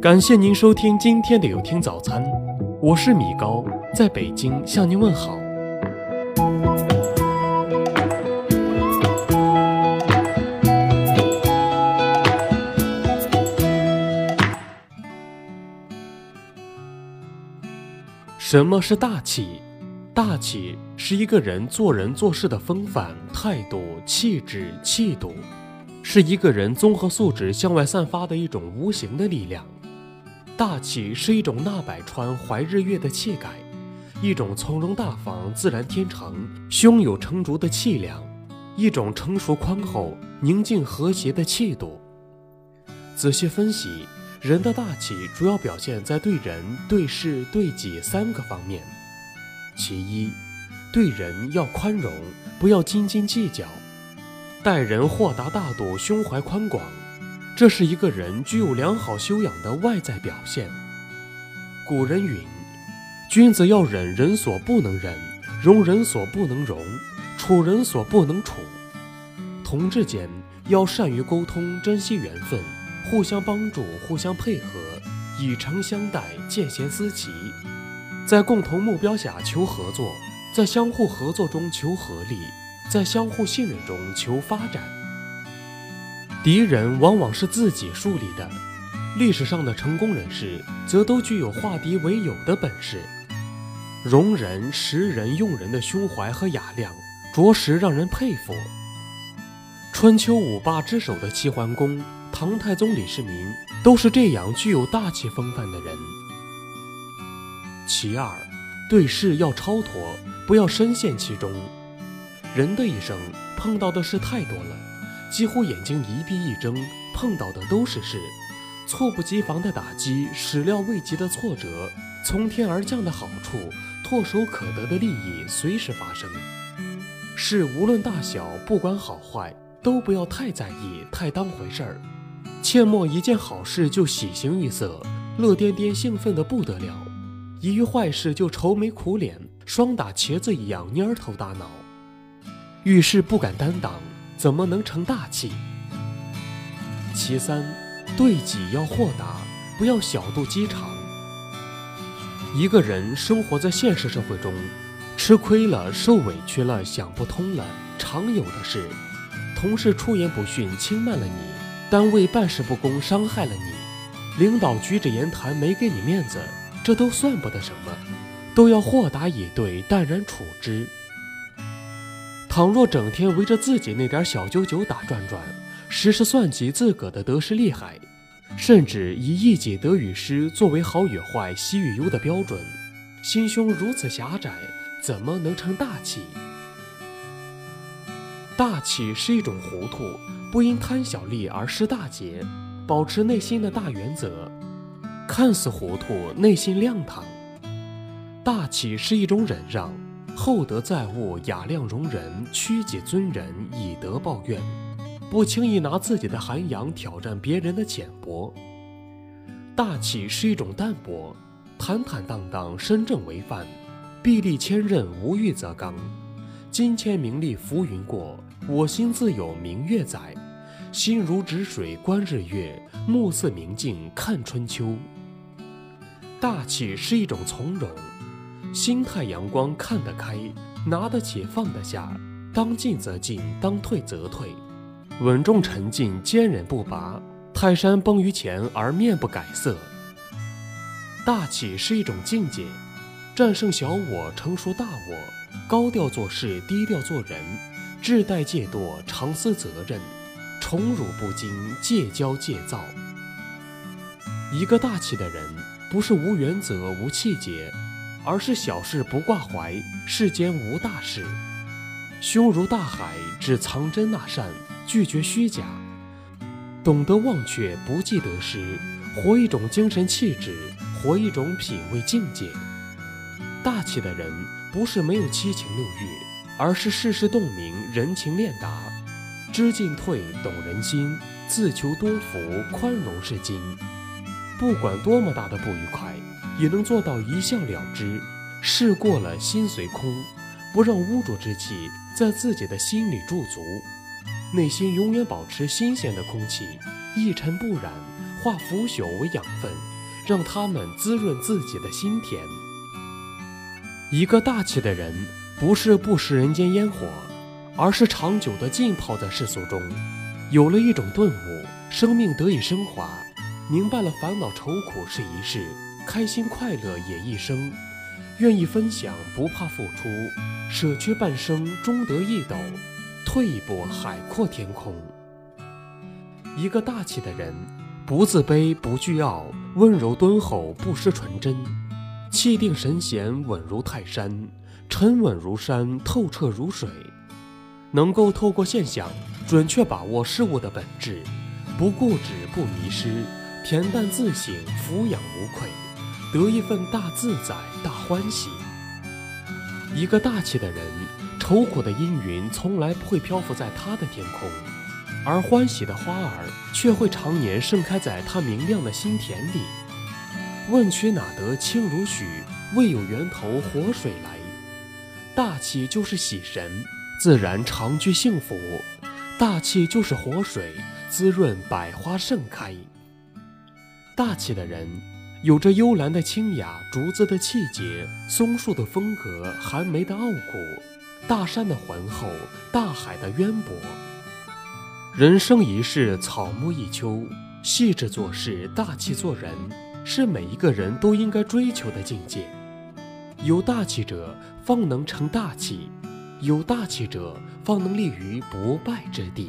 感谢您收听今天的有听早餐，我是米高，在北京向您问好。什么是大气？大气是一个人做人做事的风范、态度、气质、气度，是一个人综合素质向外散发的一种无形的力量。大气是一种纳百川、怀日月的气概，一种从容大方、自然天成、胸有成竹的气量，一种成熟宽厚、宁静和谐的气度。仔细分析，人的大气主要表现在对人、对事、对己三个方面。其一，对人要宽容，不要斤斤计较，待人豁达大度，胸怀宽广。这是一个人具有良好修养的外在表现。古人云：“君子要忍人所不能忍，容人所不能容，处人所不能处。”同志间要善于沟通，珍惜缘分，互相帮助，互相配合，以诚相待，见贤思齐，在共同目标下求合作，在相互合作中求合力，在相互信任中求发展。敌人往往是自己树立的，历史上的成功人士则都具有化敌为友的本事。容人、识人、用人的胸怀和雅量，着实让人佩服。春秋五霸之首的齐桓公、唐太宗李世民，都是这样具有大气风范的人。其二，对事要超脱，不要深陷其中。人的一生碰到的事太多了。几乎眼睛一闭一睁，碰到的都是事，猝不及防的打击，始料未及的挫折，从天而降的好处，唾手可得的利益，随时发生。事无论大小，不管好坏，都不要太在意，太当回事儿。切莫一件好事就喜形于色，乐颠颠兴奋的不得了；一遇坏事就愁眉苦脸，双打茄子一样蔫头大脑。遇事不敢担当。怎么能成大器？其三，对己要豁达，不要小肚鸡肠。一个人生活在现实社会中，吃亏了、受委屈了、想不通了，常有的事。同事出言不逊，轻慢了你；单位办事不公，伤害了你；领导举止言谈，没给你面子，这都算不得什么，都要豁达以对，淡然处之。倘若整天围着自己那点小九九打转转，时时算计自个的得失利害，甚至以一己得与失作为好与坏、喜与忧的标准，心胸如此狭窄，怎么能成大器？大气是一种糊涂，不因贪小利而失大节，保持内心的大原则，看似糊涂，内心亮堂。大气是一种忍让。厚德载物，雅量容人，屈己尊人，以德报怨，不轻易拿自己的涵养挑战别人的浅薄。大气是一种淡泊，坦坦荡荡，身正为范，臂力千仞，无欲则刚。金钱名利浮云过，我心自有明月在。心如止水观日月，目似明镜看春秋。大气是一种从容。心态阳光，看得开，拿得起，放得下，当进则进，当退则退，稳重沉静，坚韧不拔。泰山崩于前而面不改色。大气是一种境界，战胜小我，成熟大我，高调做事，低调做人，志怠戒惰，常思责任，宠辱不惊，戒骄戒躁。一个大气的人，不是无原则、无气节。而是小事不挂怀，世间无大事。胸如大海，只藏真纳善，拒绝虚假，懂得忘却，不计得失，活一种精神气质，活一种品味境界。大气的人不是没有七情六欲，而是世事洞明，人情练达，知进退，懂人心，自求多福，宽容是金。不管多么大的不愉快。也能做到一笑了之，事过了心随空，不让污浊之气在自己的心里驻足，内心永远保持新鲜的空气，一尘不染，化腐朽为养分，让它们滋润自己的心田。一个大气的人，不是不食人间烟火，而是长久地浸泡在世俗中，有了一种顿悟，生命得以升华，明白了烦恼愁苦是一世，开心快乐也一生，愿意分享，不怕付出，舍去半生，终得一斗，退一步，海阔天空。一个大气的人，不自卑，不倨傲，温柔敦厚，不失纯真。气定神闲，稳如泰山，沉稳如山，透彻如水，能够透过现象准确把握事物的本质，不固执，不迷失，恬淡自省，俯仰无愧，得一份大自在、大欢喜。一个大气的人，愁苦的阴云从来不会漂浮在他的天空，而欢喜的花儿却会常年盛开在他明亮的心田里。问渠哪得清如许？为有源头活水来。大气就是喜神，自然常居幸福。大气就是活水，滋润百花盛开。大气的人，有着幽兰的清雅，竹子的气节，松树的风格，寒梅的傲骨，大山的浑厚，大海的渊博。人生一世，草木一秋，细致做事，大气做人。是每一个人都应该追求的境界。有大气者，方能成大器；有大气者，方能立于不败之地。